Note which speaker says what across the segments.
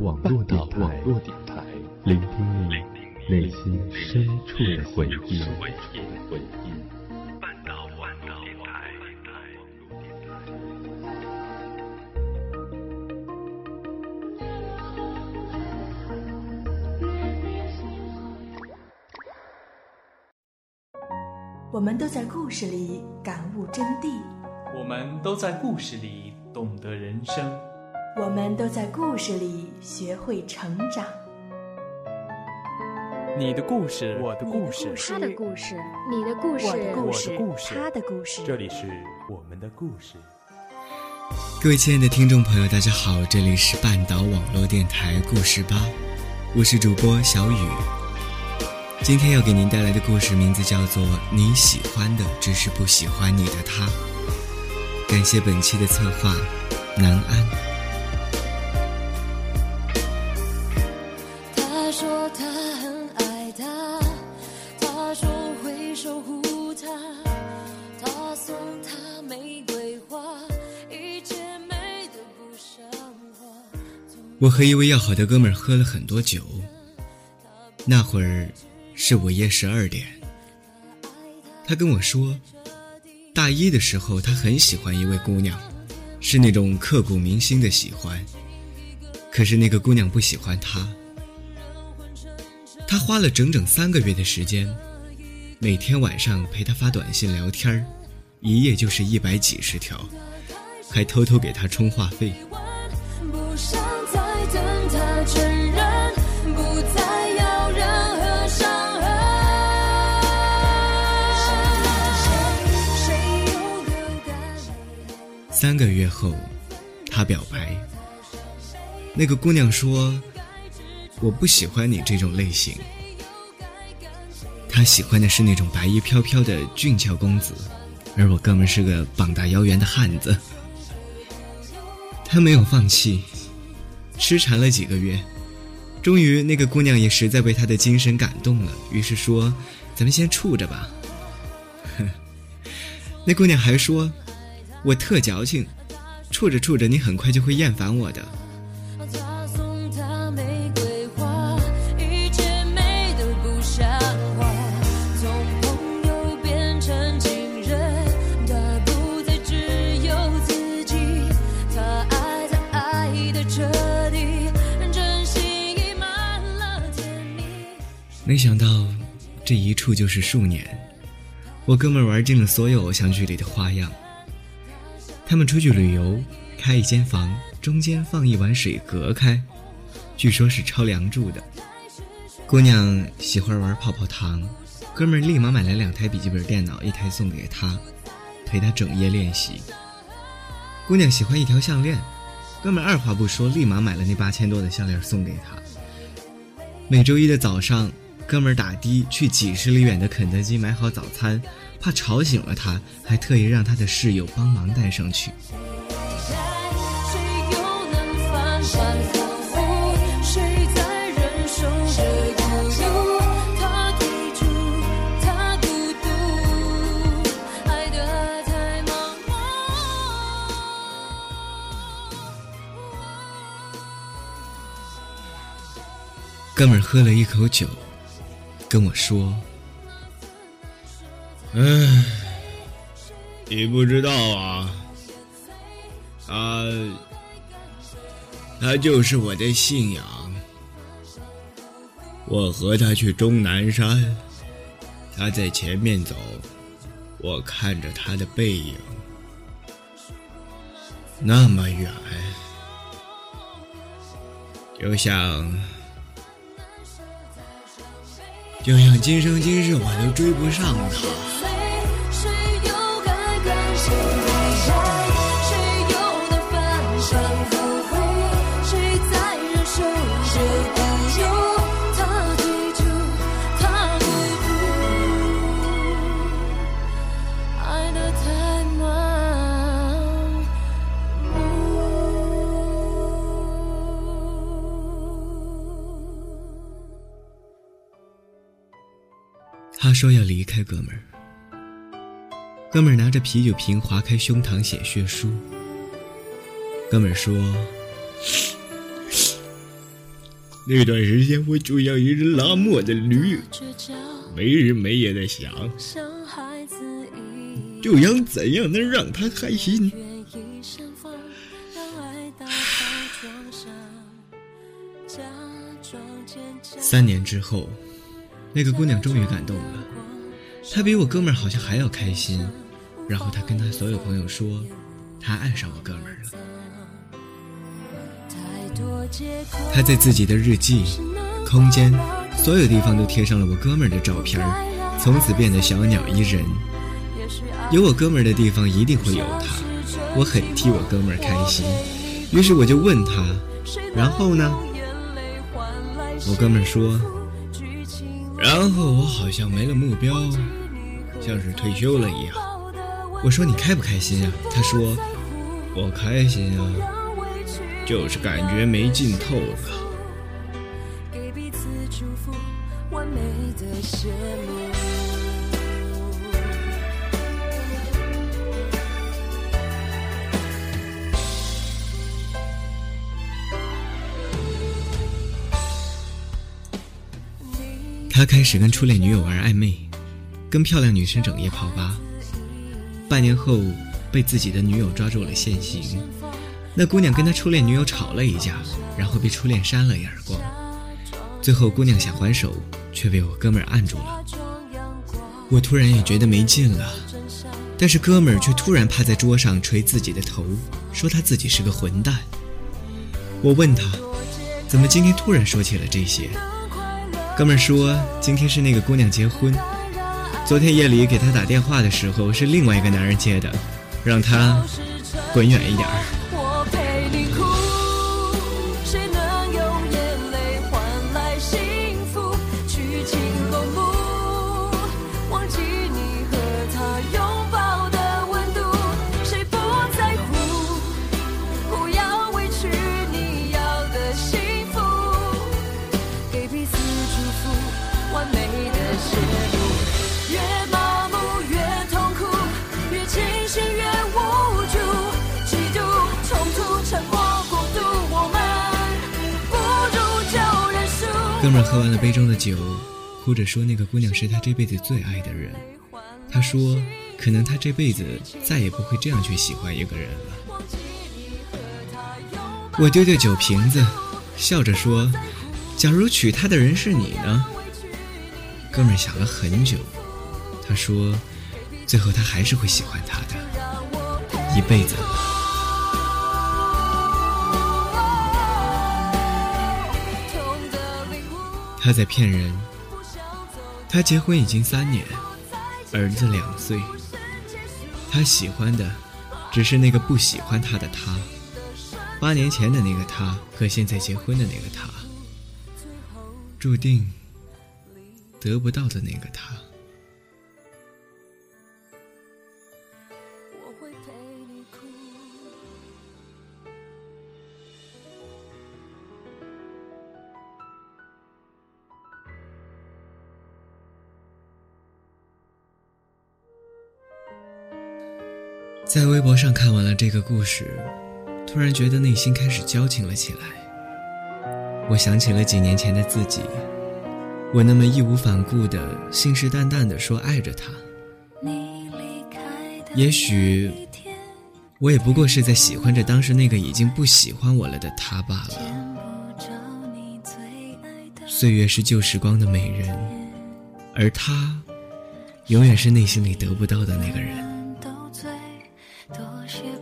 Speaker 1: 网络电台，聆听你内心深处的回忆。
Speaker 2: 我们都在故事里感悟真谛，
Speaker 3: 我们都在故事里懂得人生，
Speaker 2: 我们都在故事里学会成长。
Speaker 3: 你的故事，我的故事，
Speaker 4: 他的故事，你的故事，
Speaker 2: 我的故
Speaker 3: 事，
Speaker 2: 他的故事。
Speaker 3: 这里是我们的故事。
Speaker 5: 各位亲爱的听众朋友，大家好，这里是半岛网络电台故事吧，我是主播小雨。今天要给您带来的故事名字叫做《你喜欢的只是不喜欢你的他》。感谢本期的策划南安。我和一位要好的哥们儿喝了很多酒，那会儿是午夜十二点。他跟我说，大一的时候他很喜欢一位姑娘，是那种刻骨铭心的喜欢。可是那个姑娘不喜欢他，他花了整整三个月的时间，每天晚上陪她发短信聊天一夜就是一百几十条，还偷偷给她充话费。三个月后，他表白。那个姑娘说：“我不喜欢你这种类型。”她喜欢的是那种白衣飘飘的俊俏公子，而我哥们是个膀大腰圆的汉子。他没有放弃，痴缠了几个月，终于那个姑娘也实在被他的精神感动了，于是说：“咱们先处着吧。”哼，那姑娘还说：“我特矫情，处着处着你很快就会厌烦我的。”没想到，这一处就是数年。我哥们玩尽了所有偶像剧里的花样。他们出去旅游，开一间房，中间放一碗水隔开，据说是抄梁祝的。姑娘喜欢玩泡泡糖，哥们立马买来两台笔记本电脑，一台送给她，陪她整夜练习。姑娘喜欢一条项链，哥们二话不说，立马买了那八千多的项链送给她。每周一的早上，哥们儿打的去几十里远的肯德基买好早餐，怕吵醒了他，还特意让他的室友帮忙带上去。哥们儿喝了一口酒，跟我说：“唉，你不知道啊，他，他就是我的信仰。我和他去终南山，他在前面走，我看着他的背影，那么远，就像。”就像今生今世我都追不上他。
Speaker 6: 他
Speaker 5: 说要离开哥们儿，哥们儿拿着啤酒瓶划开胸膛写血书。哥们儿说：“那段时间我就像一只拉磨的驴，没日没夜的想，就想怎样能让他开心。三年之后，那个姑娘终于感动了，她比我哥们儿好像还要开心。然后她跟她所有朋友说，她爱上我哥们儿了。她在自己的日记、空间，所有地方都贴上了我哥们儿的照片，从此变得小鸟依人。有我哥们儿的地方一定会有他，我很替我哥们儿开心。于是我就问他，然后呢？我哥们儿说，然后我好像没了目标，像是退休了一样。我说你开不开心呀、他说我开心啊，就是感觉没劲透了。他开始跟初恋女友玩暧昧，跟漂亮女生整夜泡吧。半年后，被自己的女友抓住了现行。那姑娘跟他初恋女友吵了一架，然后被初恋扇了一耳光。最后，姑娘想还手，却被我哥们儿按住了。我突然也觉得没劲了，但是哥们儿却突然趴在桌上捶自己的头，说他自己是个混蛋。我问他，怎么今天突然说起了这些？哥们说，今天是那个姑娘结婚，昨天夜里给她打电话的时候是另外一个男人接的，让她滚远一点。中的酒，哭着说那个姑娘是他这辈子最爱的人。他说，可能他这辈子再也不会这样去喜欢一个人了。我丢丢酒瓶子，笑着说：“假如娶她的人是你呢？”哥们想了很久，他说：“最后他还是会喜欢她的，一辈子。他在骗人。他结婚已经三年，儿子两岁。他喜欢的只是那个不喜欢他的他，八年前的那个他和现在结婚的那个他，注定得不到的那个他。在微博上看完了这个故事，突然觉得内心开始矫情了起来。我想起了几年前的自己，我那么义无反顾的、信誓旦旦的说爱着他。也许，我也不过是在喜欢着当时那个已经不喜欢我了的他罢了。岁月是旧时光的美人，而他，永远是内心里得不到的那个人。
Speaker 6: 些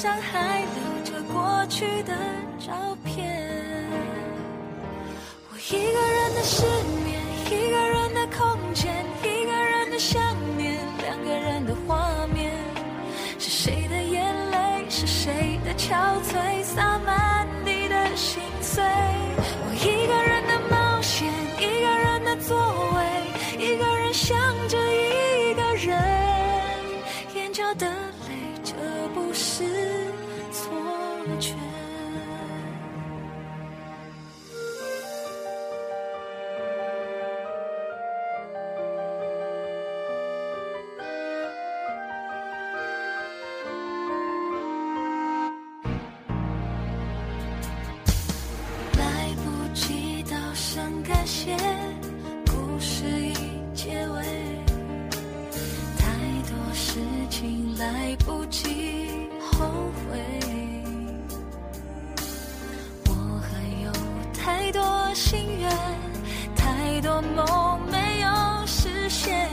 Speaker 6: 上还留着过去的照片。我一个人的失眠，一个人的空间，一个人的想念，两个人的画面。是谁的眼泪？是谁的憔悴？洒满声感谢，故事已结尾。太多事情来不及后悔，我还有太多心愿，太多梦没有实现，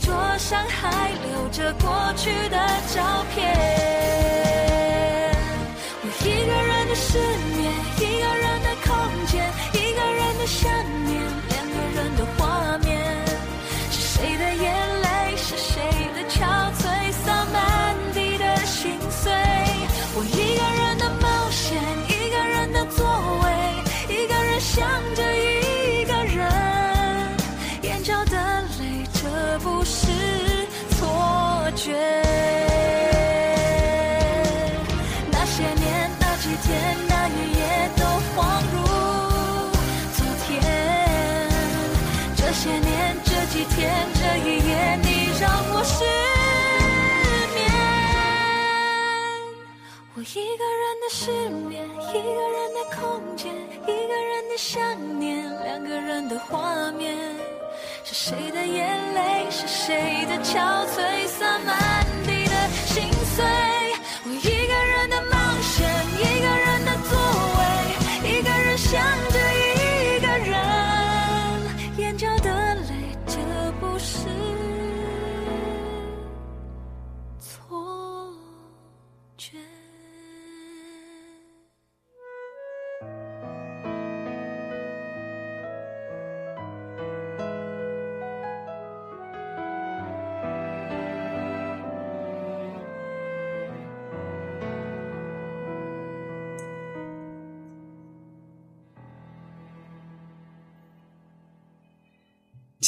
Speaker 6: 桌上还留着过去的照片。我一个人的失眠，一个人的空间，一个人的想念，两个人的画面。是谁的眼泪，是谁的憔悴，洒满地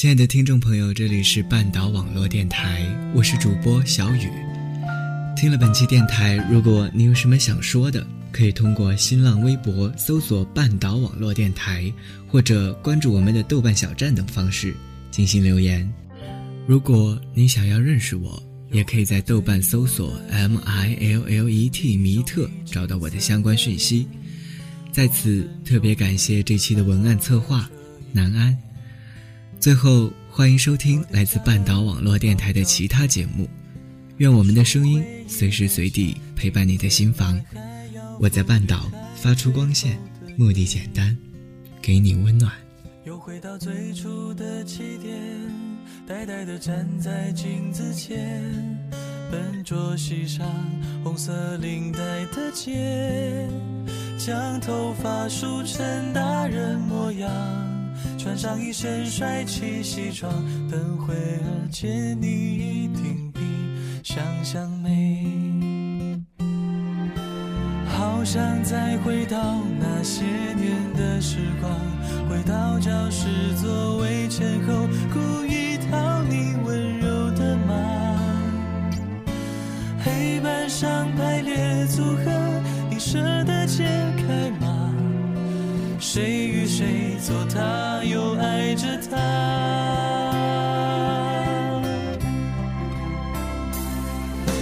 Speaker 5: 亲爱的听众朋友，这里是半岛网络电台，我是主播小雨。听了本期电台，如果你有什么想说的，可以通过新浪微博搜索“半岛网络电台”，或者关注我们的豆瓣小站等方式进行留言。如果你想要认识我，也可以在豆瓣搜索 “M I L L E T” 米特找到我的相关讯息。在此特别感谢这期的文案策划南安。最后，欢迎收听来自半岛网络电台的其他节目。愿我们的声音随时随地陪伴你的心房。我在半岛发出光线，目的简单，给你温暖。
Speaker 7: 又回到最初的起点，呆呆地站在镜子前，笨拙系上红色领带的结，将头发梳成大人模样，穿上一身帅气西装，等会儿见你一定比想象美。好想再回到那些年的时光，回到教室座位前后，故意讨你温柔的骂。黑板上排列组合，你舍得解开吗？谁与谁做他，又爱着他？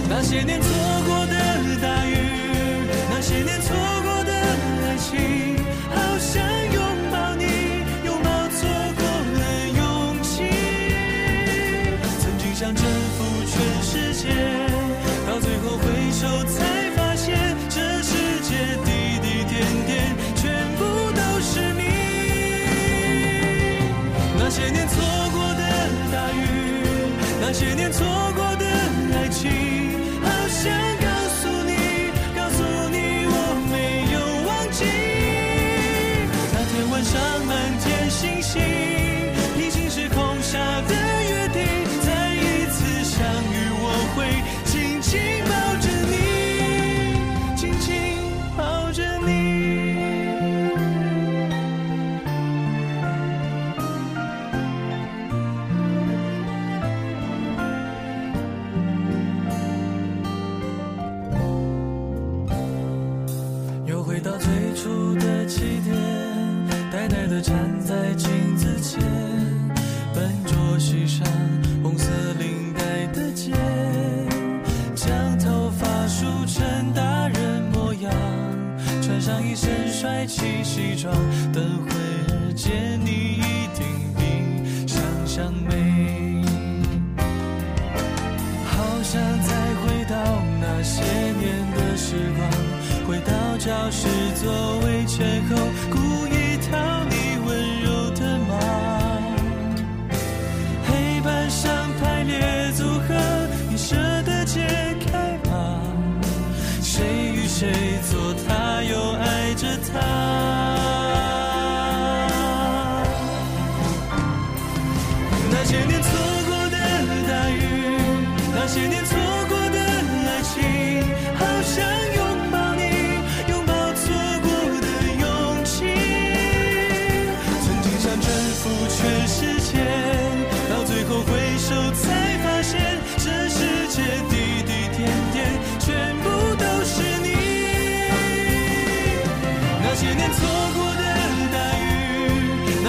Speaker 7: 那些年错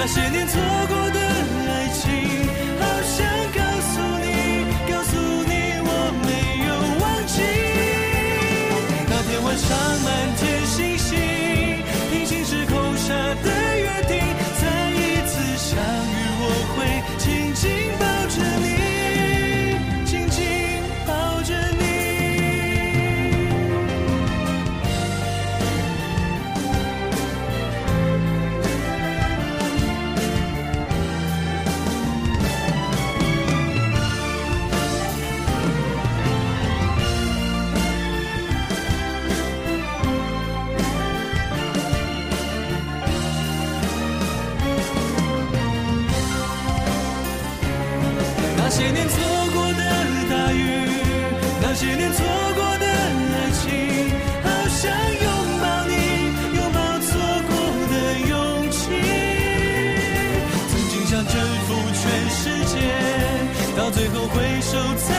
Speaker 7: 那些年错过后回